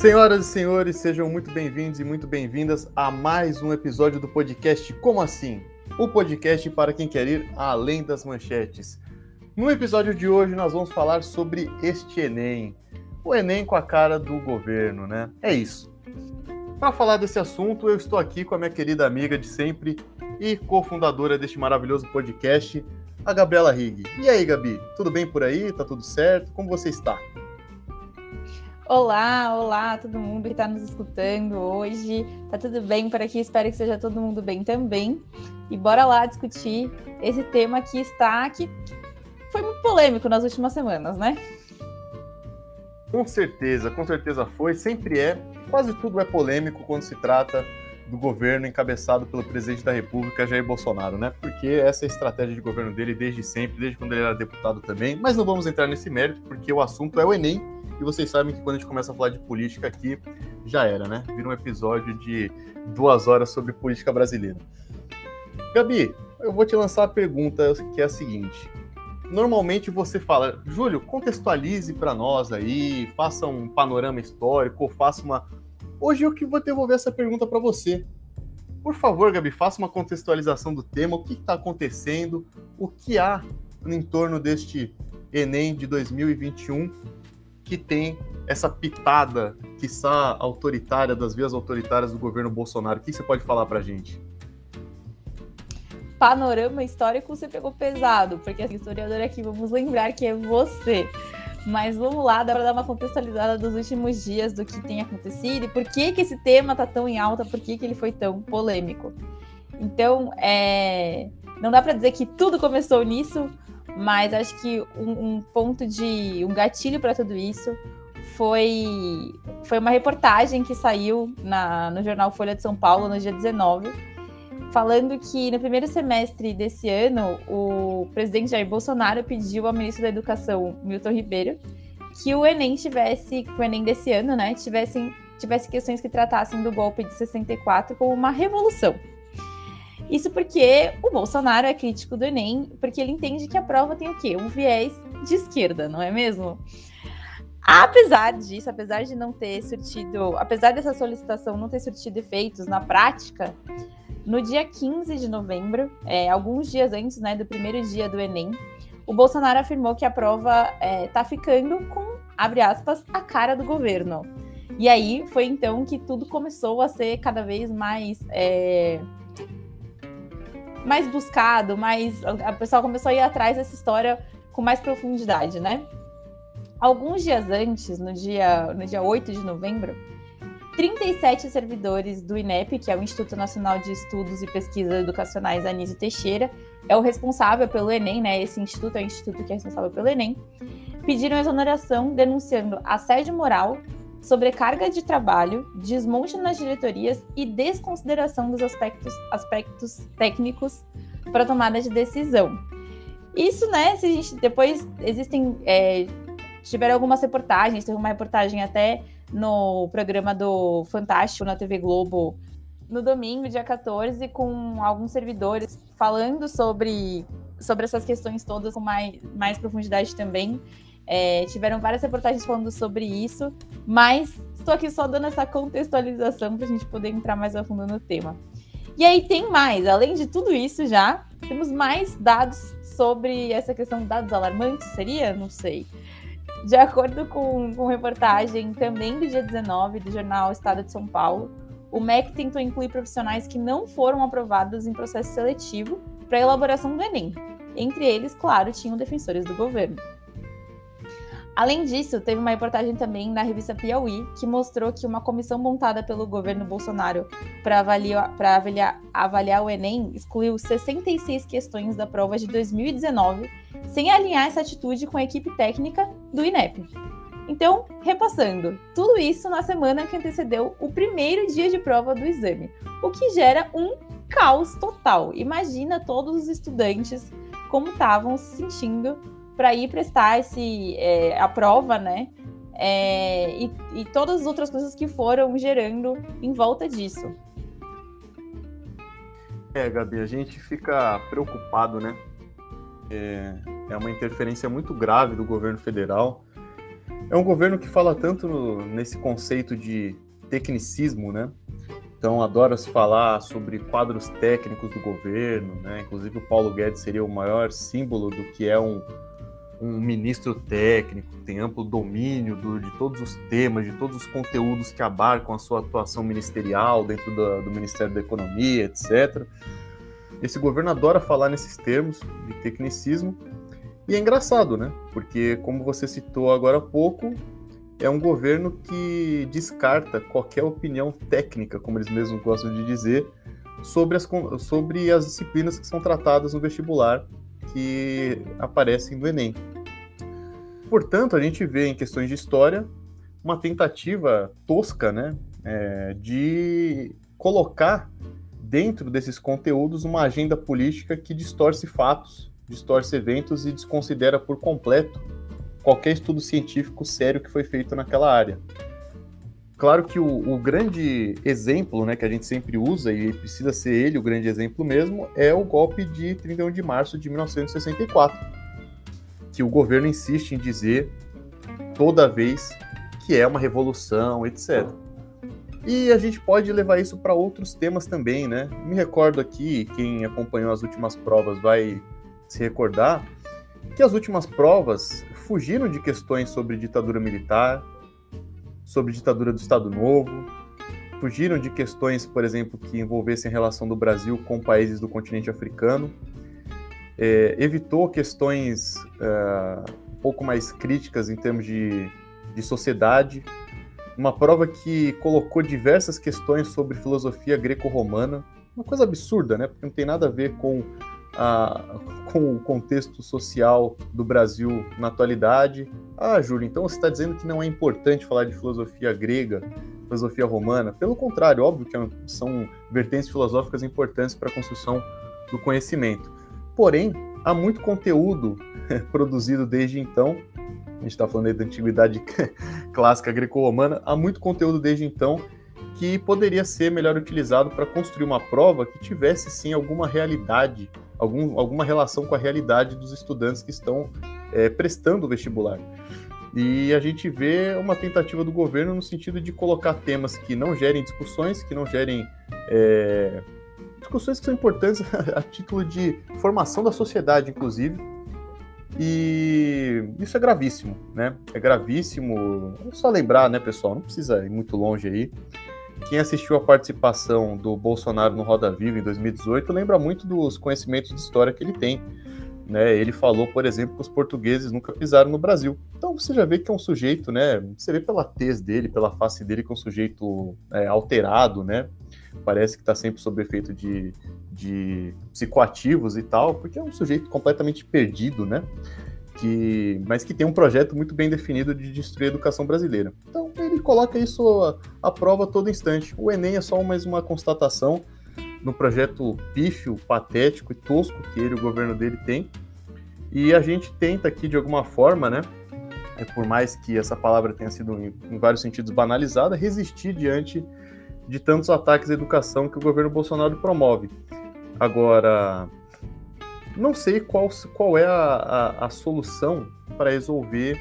Senhoras e senhores, sejam muito bem-vindos e muito bem-vindas a mais um episódio do podcast Como Assim? O podcast para quem quer ir além das manchetes. No episódio de hoje, nós vamos falar sobre este Enem. O Enem com a cara do governo, né? É isso. Para falar desse assunto, eu estou aqui com a minha querida amiga de sempre e cofundadora deste maravilhoso podcast, a Gabriela Rigg. E aí, Gabi, tudo bem por aí? Tá tudo certo? Como você está? Olá, olá, todo mundo que está nos escutando hoje. Tá tudo bem por aqui? Espero que seja todo mundo bem também. E bora lá discutir esse tema que está que foi muito polêmico nas últimas semanas, né? Com certeza, com certeza foi, sempre é. Quase tudo é polêmico quando se trata do governo encabeçado pelo presidente da República, Jair Bolsonaro, né? Porque essa é a estratégia de governo dele desde sempre, desde quando ele era deputado também. Mas não vamos entrar nesse mérito, porque o assunto é o Enem e vocês sabem que quando a gente começa a falar de política aqui, já era, né? Vira um episódio de duas horas sobre política brasileira. Gabi, eu vou te lançar a pergunta que é a seguinte. Normalmente você fala, Júlio, contextualize para nós aí, faça um panorama histórico, faça uma. Hoje eu que vou devolver essa pergunta para você. Por favor, Gabi, faça uma contextualização do tema, o que está acontecendo, o que há em torno deste Enem de 2021 que tem essa pitada, que está autoritária, das vias autoritárias do governo Bolsonaro. O que você pode falar para a gente? Panorama histórico você pegou pesado, porque a historiadora aqui, vamos lembrar que é você. Mas vamos lá, dá para dar uma contextualizada dos últimos dias do que tem acontecido e por que, que esse tema tá tão em alta, por que, que ele foi tão polêmico. Então, é... não dá para dizer que tudo começou nisso, mas acho que um, um ponto de. um gatilho para tudo isso foi, foi uma reportagem que saiu na, no jornal Folha de São Paulo no dia 19, falando que no primeiro semestre desse ano, o presidente Jair Bolsonaro pediu ao ministro da Educação, Milton Ribeiro, que o Enem tivesse, o Enem desse ano, né, tivesse, tivesse questões que tratassem do golpe de 64 como uma revolução. Isso porque o Bolsonaro é crítico do Enem, porque ele entende que a prova tem o quê? Um viés de esquerda, não é mesmo? Apesar disso, apesar de não ter surtido, apesar dessa solicitação não ter surtido efeitos na prática, no dia 15 de novembro, é, alguns dias antes né, do primeiro dia do Enem, o Bolsonaro afirmou que a prova está é, ficando com, abre aspas, a cara do governo. E aí foi então que tudo começou a ser cada vez mais é, mais buscado, mais. A pessoa começou a ir atrás dessa história com mais profundidade, né? Alguns dias antes, no dia, no dia 8 de novembro, 37 servidores do INEP, que é o Instituto Nacional de Estudos e Pesquisas Educacionais Anísio Teixeira, é o responsável pelo Enem, né? Esse instituto é o instituto que é responsável pelo Enem, pediram exoneração denunciando assédio moral, sobrecarga de trabalho, desmonte nas diretorias e desconsideração dos aspectos, aspectos técnicos para tomada de decisão. Isso, né? Se a gente depois existem é, tiveram algumas reportagens, teve uma reportagem até no programa do Fantástico na TV Globo no domingo, dia 14, com alguns servidores falando sobre, sobre essas questões todas com mais, mais profundidade também. É, tiveram várias reportagens falando sobre isso, mas estou aqui só dando essa contextualização para a gente poder entrar mais a fundo no tema. E aí tem mais, além de tudo isso já, temos mais dados sobre essa questão dados alarmantes, seria? Não sei. De acordo com, com reportagem também do dia 19 do jornal Estado de São Paulo, o MEC tentou incluir profissionais que não foram aprovados em processo seletivo para a elaboração do Enem. Entre eles, claro, tinham defensores do governo. Além disso, teve uma reportagem também na revista Piauí que mostrou que uma comissão montada pelo governo Bolsonaro para avaliar, avaliar, avaliar o Enem excluiu 66 questões da prova de 2019, sem alinhar essa atitude com a equipe técnica do INEP. Então, repassando, tudo isso na semana que antecedeu o primeiro dia de prova do exame, o que gera um caos total. Imagina todos os estudantes como estavam se sentindo para ir prestar esse, é, a prova, né? É, e, e todas as outras coisas que foram gerando em volta disso. É, Gabi, a gente fica preocupado, né? É, é uma interferência muito grave do governo federal. É um governo que fala tanto no, nesse conceito de tecnicismo, né? Então, adora se falar sobre quadros técnicos do governo, né? Inclusive, o Paulo Guedes seria o maior símbolo do que é um, um ministro técnico, tem amplo domínio do, de todos os temas, de todos os conteúdos que abarcam a sua atuação ministerial dentro do, do Ministério da Economia, etc. Esse governo adora falar nesses termos de tecnicismo. E é engraçado, né? Porque, como você citou agora há pouco, é um governo que descarta qualquer opinião técnica, como eles mesmos gostam de dizer, sobre as, sobre as disciplinas que são tratadas no vestibular que aparecem no Enem. Portanto, a gente vê em questões de história uma tentativa tosca né, é, de colocar dentro desses conteúdos uma agenda política que distorce fatos, distorce eventos e desconsidera por completo qualquer estudo científico sério que foi feito naquela área. Claro que o, o, grande exemplo né, que a gente sempre usa, e precisa ser ele o grande exemplo mesmo, é o golpe de 31 de março de 1964, que o governo insiste em dizer toda vez que é uma revolução, etc. E a gente pode levar isso para outros temas também, né? Me recordo aqui, quem acompanhou as últimas provas vai se recordar, que as últimas provas fugiram de questões sobre ditadura militar, sobre ditadura do Estado Novo, fugiram de questões, por exemplo, que envolvessem a relação do Brasil com países do continente africano, é, evitou questões é, um pouco mais críticas em termos de, de sociedade, uma prova que colocou diversas questões sobre filosofia greco-romana, uma coisa absurda, né? Porque não tem nada a ver com a, com o contexto social do Brasil na atualidade. Ah, Júlio, então você está dizendo que não é importante falar de filosofia grega, filosofia romana? Pelo contrário, óbvio que são vertentes filosóficas importantes para a construção do conhecimento. Porém, há muito conteúdo produzido desde então. A gente está falando da antiguidade clássica greco-romana. Há muito conteúdo desde então que poderia ser melhor utilizado para construir uma prova que tivesse sim alguma realidade algum, alguma relação com a realidade dos estudantes que estão é, prestando o vestibular. E a gente vê uma tentativa do governo no sentido de colocar temas que não gerem discussões, que não gerem é, discussões que são importantes a título de formação da sociedade, inclusive. E isso é gravíssimo, né? É gravíssimo. É só lembrar, né, pessoal? Não precisa ir muito longe aí. Quem assistiu a participação do Bolsonaro no Roda Viva em 2018 lembra muito dos conhecimentos de história que ele tem. Né? Ele falou, por exemplo, que os portugueses nunca pisaram no Brasil. Então você já vê que é um sujeito, né? Você vê pela tez dele, pela face dele, que é um sujeito é, alterado, né? Parece que está sempre sob efeito de, de psicoativos e tal, porque é um sujeito completamente perdido, né? que, mas que tem um projeto muito bem definido de destruir a educação brasileira. Então ele coloca isso à, à prova a todo instante. O Enem é só mais uma constatação no projeto pífio, patético e tosco que ele, o governo dele tem. E a gente tenta aqui de alguma forma, né? É, por mais que essa palavra tenha sido em, vários sentidos banalizada, resistir diante de tantos ataques à educação que o governo Bolsonaro promove. Agora, não sei qual, qual é a, a, a solução para resolver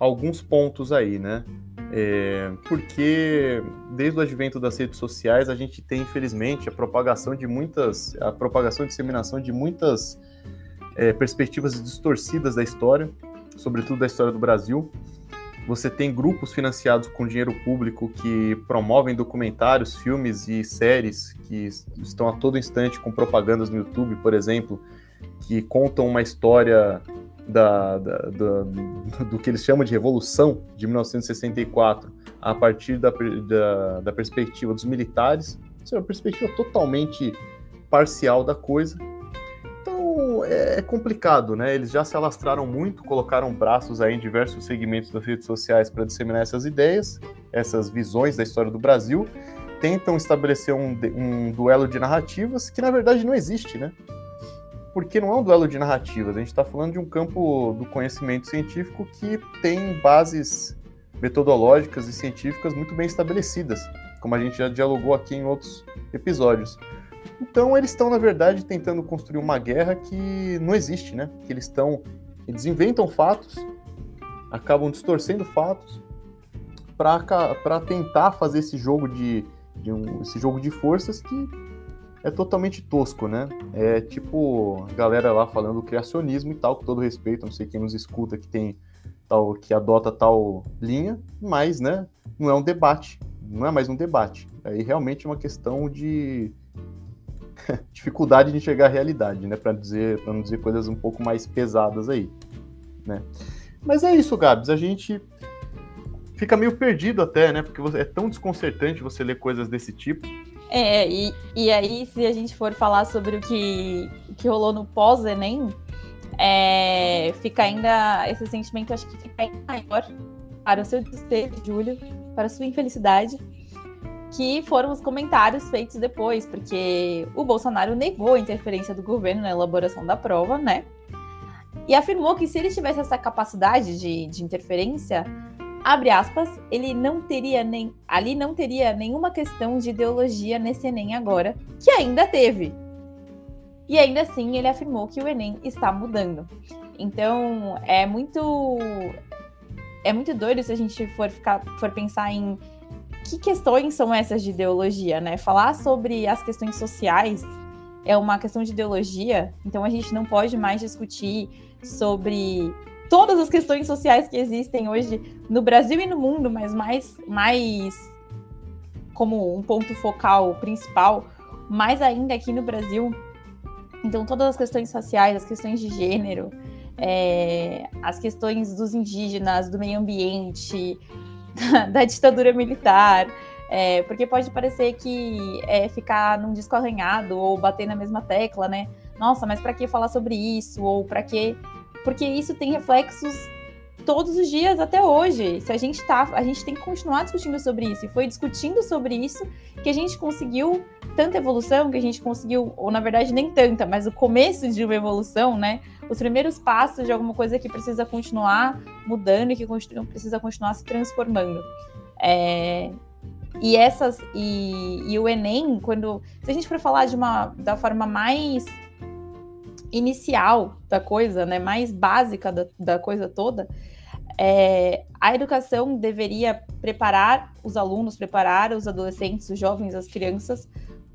alguns pontos aí, né? É, porque desde o advento das redes sociais a gente tem infelizmente a propagação de muitas a propagação e disseminação de muitas é, perspectivas distorcidas da história, sobretudo da história do Brasil. Você tem grupos financiados com dinheiro público que promovem documentários, filmes e séries que estão a todo instante com propagandas no YouTube, por exemplo, que contam uma história da, da, da, do que eles chamam de Revolução de 1964 a partir da, da, da perspectiva dos militares. Isso é uma perspectiva totalmente parcial da coisa. Então é, é complicado, né? Eles já se alastraram muito, colocaram braços aí em diversos segmentos das redes sociais para disseminar essas ideias, essas visões da história do Brasil. Tentam estabelecer um, um duelo de narrativas que na verdade não existe, né? Porque não é um duelo de narrativas, a gente está falando de um campo do conhecimento científico que tem bases metodológicas e científicas muito bem estabelecidas, como a gente já dialogou aqui em outros episódios. Então eles estão, na verdade, tentando construir uma guerra que não existe, né? Que eles estão. Eles inventam fatos acabam distorcendo fatos para tentar fazer esse jogo de, de um, esse jogo de forças que é totalmente tosco, né? É tipo galera lá falando do criacionismo e tal, com todo respeito, não sei quem nos escuta que tem tal que adota tal linha, mas, né, não é um debate, não é mais um debate. Aí realmente é uma questão de dificuldade de enxergar a realidade, né, para dizer, para não dizer coisas um pouco mais pesadas aí, né? Mas é isso, Gabs, a gente fica meio perdido até, né? Porque é tão desconcertante você ler coisas desse tipo. É, e, e aí, se a gente for falar sobre o que, que rolou no pós-Enem, é, fica ainda. Esse sentimento acho que fica ainda maior para o seu desespero, Júlio, para a sua infelicidade, que foram os comentários feitos depois, porque o Bolsonaro negou a interferência do governo na elaboração da prova, né? E afirmou que se ele tivesse essa capacidade de, de interferência, abre aspas, ele não teria nem ali não teria nenhuma questão de ideologia nesse Enem agora, que ainda teve. E ainda assim ele afirmou que o Enem está mudando. Então é muito é muito doido se a gente for ficar for pensar em que questões são essas de ideologia, né? Falar sobre as questões sociais é uma questão de ideologia, então a gente não pode mais discutir sobre todas as questões sociais que existem hoje no Brasil e no mundo, mas mais, mais como um ponto focal principal, mais ainda aqui no Brasil. Então, todas as questões sociais, as questões de gênero, é, as questões dos indígenas, do meio ambiente, da, ditadura militar, é, porque pode parecer que é ficar num disco arranhado ou bater na mesma tecla, né? Nossa, mas para que falar sobre isso? Ou para que porque isso tem reflexos todos os dias até hoje. Se a gente tá, a gente tem que continuar discutindo sobre isso. E foi discutindo sobre isso que a gente conseguiu tanta evolução, que a gente conseguiu, ou na verdade nem tanta, mas o começo de uma evolução, né? Os primeiros passos de alguma coisa que precisa continuar mudando e que precisa continuar se transformando. É, e essas e, e, o Enem, quando se a gente for falar de uma da forma mais inicial da coisa, né, mais básica da, da coisa toda, é, a educação deveria preparar os alunos, preparar os adolescentes, os jovens, as crianças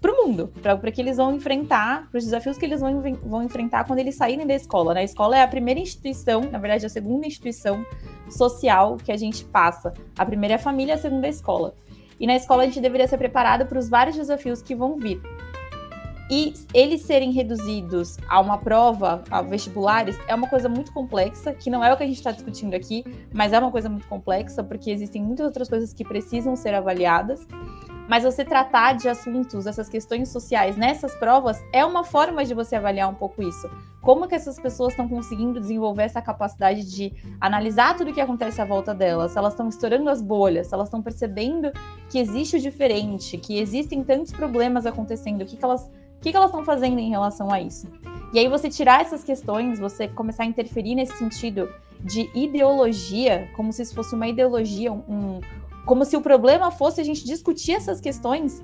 para o mundo, para que eles vão enfrentar, para os desafios que eles vão, vão enfrentar quando eles saírem da escola. Né? A escola é a primeira instituição, na verdade, a segunda instituição social que a gente passa. A primeira é a família, a segunda é a escola. E na escola a gente deveria ser preparado para os vários desafios que vão vir. E eles serem reduzidos a uma prova, a vestibulares, é uma coisa muito complexa, que não é o que a gente está discutindo aqui, mas é uma coisa muito complexa, porque existem muitas outras coisas que precisam ser avaliadas. Mas você tratar de assuntos, essas questões sociais nessas provas, é uma forma de você avaliar um pouco isso. Como que essas pessoas estão conseguindo desenvolver essa capacidade de analisar tudo o que acontece à volta delas? Elas estão estourando as bolhas, elas estão percebendo que existe o diferente, que existem tantos problemas acontecendo, o que, que elas o que, que elas estão fazendo em relação a isso? E aí você tirar essas questões, você começar a interferir nesse sentido de ideologia, como se isso fosse uma ideologia, um, como se o problema fosse a gente discutir essas questões,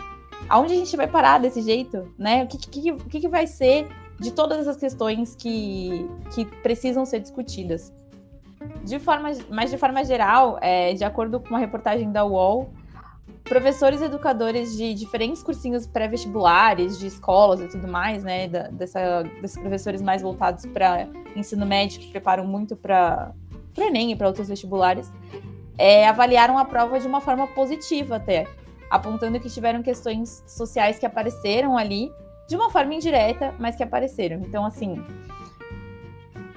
aonde a gente vai parar desse jeito, né? O que, que, que, que vai ser de todas essas questões que, que precisam ser discutidas? De forma, mas de forma geral, é, de acordo com uma reportagem da UOL, professores educadores de diferentes cursinhos pré-vestibulares, de escolas e tudo mais, né? Da, dessa, desses professores mais voltados para ensino médio, que preparam muito para o Enem e para outros vestibulares, é, avaliaram a prova de uma forma positiva até, apontando que tiveram questões sociais que apareceram ali, de uma forma indireta, mas que apareceram. Então, assim,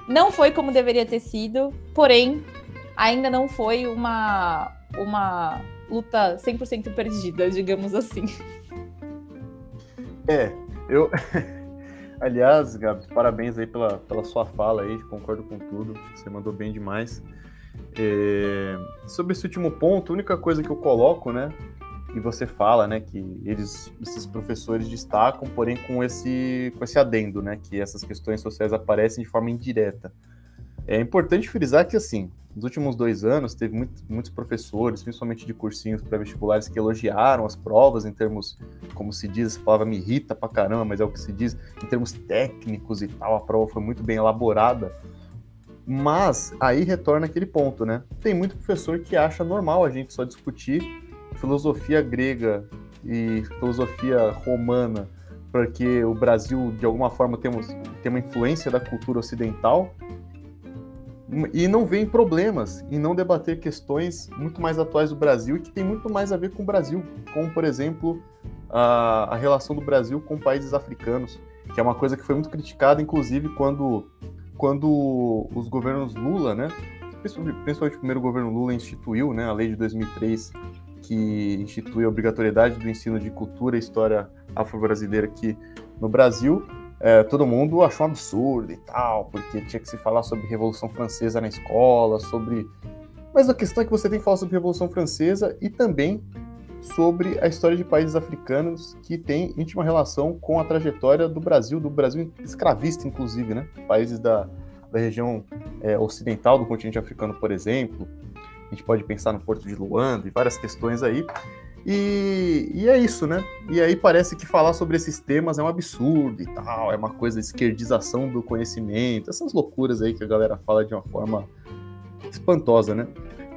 não foi como deveria ter sido, porém, ainda não foi uma, uma luta 100% perdida, digamos assim. É, eu. Aliás, Gabi, parabéns aí pela, pela sua fala aí, concordo com tudo, você mandou bem demais. É... Sobre esse último ponto, a única coisa que eu coloco, né, e você fala, né, que eles, esses professores destacam, porém com esse, com esse adendo, né, que essas questões sociais aparecem de forma indireta. É importante frisar que, assim, nos últimos dois anos, teve muito, muitos professores, principalmente de cursinhos pré-vestibulares, que elogiaram as provas em termos, como se diz, essa palavra me irrita pra caramba, mas é o que se diz, em termos técnicos e tal, a prova foi muito bem elaborada. Mas aí retorna aquele ponto, né? Tem muito professor que acha normal a gente só discutir filosofia grega e filosofia romana, porque o Brasil, de alguma forma, temos, tem uma influência da cultura ocidental, e não vê problemas em não debater questões muito mais atuais do Brasil e que tem muito mais a ver com o Brasil, como, por exemplo, a, a relação do Brasil com países africanos, que é uma coisa que foi muito criticada, inclusive, quando, quando os governos Lula, né, principalmente o primeiro governo Lula instituiu né, a lei de 2003, que institui a obrigatoriedade do ensino de cultura e história afro-brasileira aqui no Brasil, é, todo mundo achou um absurdo e tal, porque tinha que se falar sobre Revolução Francesa na escola, sobre. Mas a questão é que você tem que falar sobre Revolução Francesa e também sobre a história de países africanos que tem íntima relação com a trajetória do Brasil, do Brasil escravista, inclusive, né? Países da, da região é, ocidental do continente africano, por exemplo. A gente pode pensar no Porto de Luanda e várias questões aí. E, e, é isso, né? E aí parece que falar sobre esses temas é um absurdo e tal, é uma coisa de esquerdização do conhecimento, essas loucuras aí que a galera fala de uma forma espantosa, né?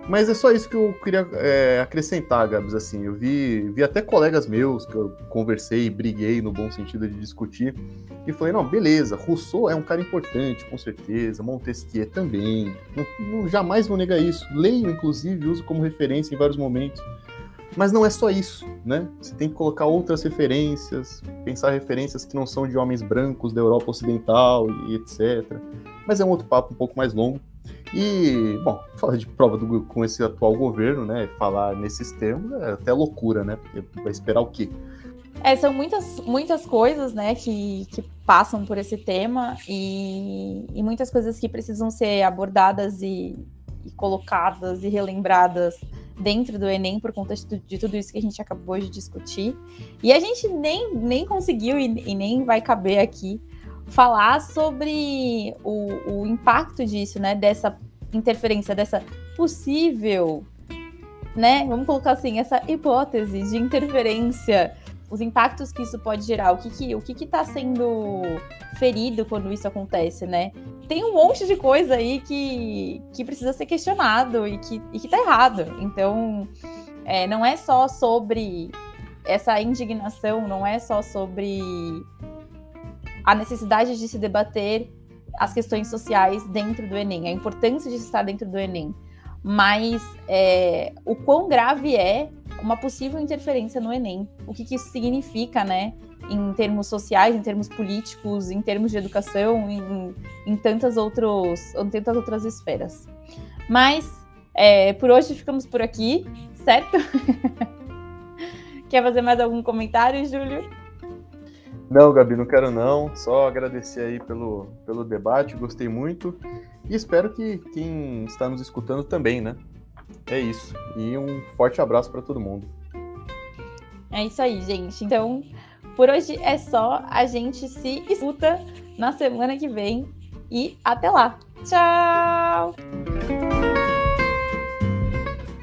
Mas é só isso que eu queria é, acrescentar, Gabs, assim, eu vi, vi até colegas meus que eu conversei, briguei no bom sentido de discutir, e falei, não, beleza, Rousseau é um cara importante, com certeza, Montesquieu também, não, não, jamais vou negar isso, leio, inclusive, uso como referência em vários momentos, mas não é só isso, né? Você tem que colocar outras referências, pensar referências que não são de homens brancos da Europa Ocidental e etc. Mas é um outro papo um pouco mais longo. E, bom, falar de prova do, com esse atual governo, né? Falar nesses termos é até loucura, né? Porque vai esperar o quê? É, são muitas, muitas coisas, né, que, que passam por esse tema e, e muitas coisas que precisam ser abordadas e, e colocadas e relembradas dentro do Enem por conta de, tudo isso que a gente acabou de discutir. E a gente nem, nem conseguiu e, e nem vai caber aqui falar sobre o, o impacto disso, né? Dessa interferência, dessa possível, né? Vamos colocar assim, essa hipótese de interferência os impactos que isso pode gerar, o que que, o que que tá sendo ferido quando isso acontece, né? Tem um monte de coisa aí que, que precisa ser questionado e que, e que tá errado. Então, é, não é só sobre essa indignação, não é só sobre a necessidade de se debater as questões sociais dentro do Enem, a importância de estar dentro do Enem, mas é, o quão grave é uma possível interferência no Enem. O que, que, isso significa, né? Em termos sociais, em termos políticos, em termos de educação, em, em tantas, outros, em tantas outras esferas. Mas é, por hoje ficamos por aqui, certo? Quer fazer mais algum comentário, Júlio? Não, Gabi, não quero não. Só agradecer aí pelo, pelo debate, gostei muito. E espero que quem está nos escutando também, né? É isso. E um forte abraço para todo mundo. É isso aí, gente. Então, por hoje é só. A gente se escuta na semana que vem. E até lá. Tchau!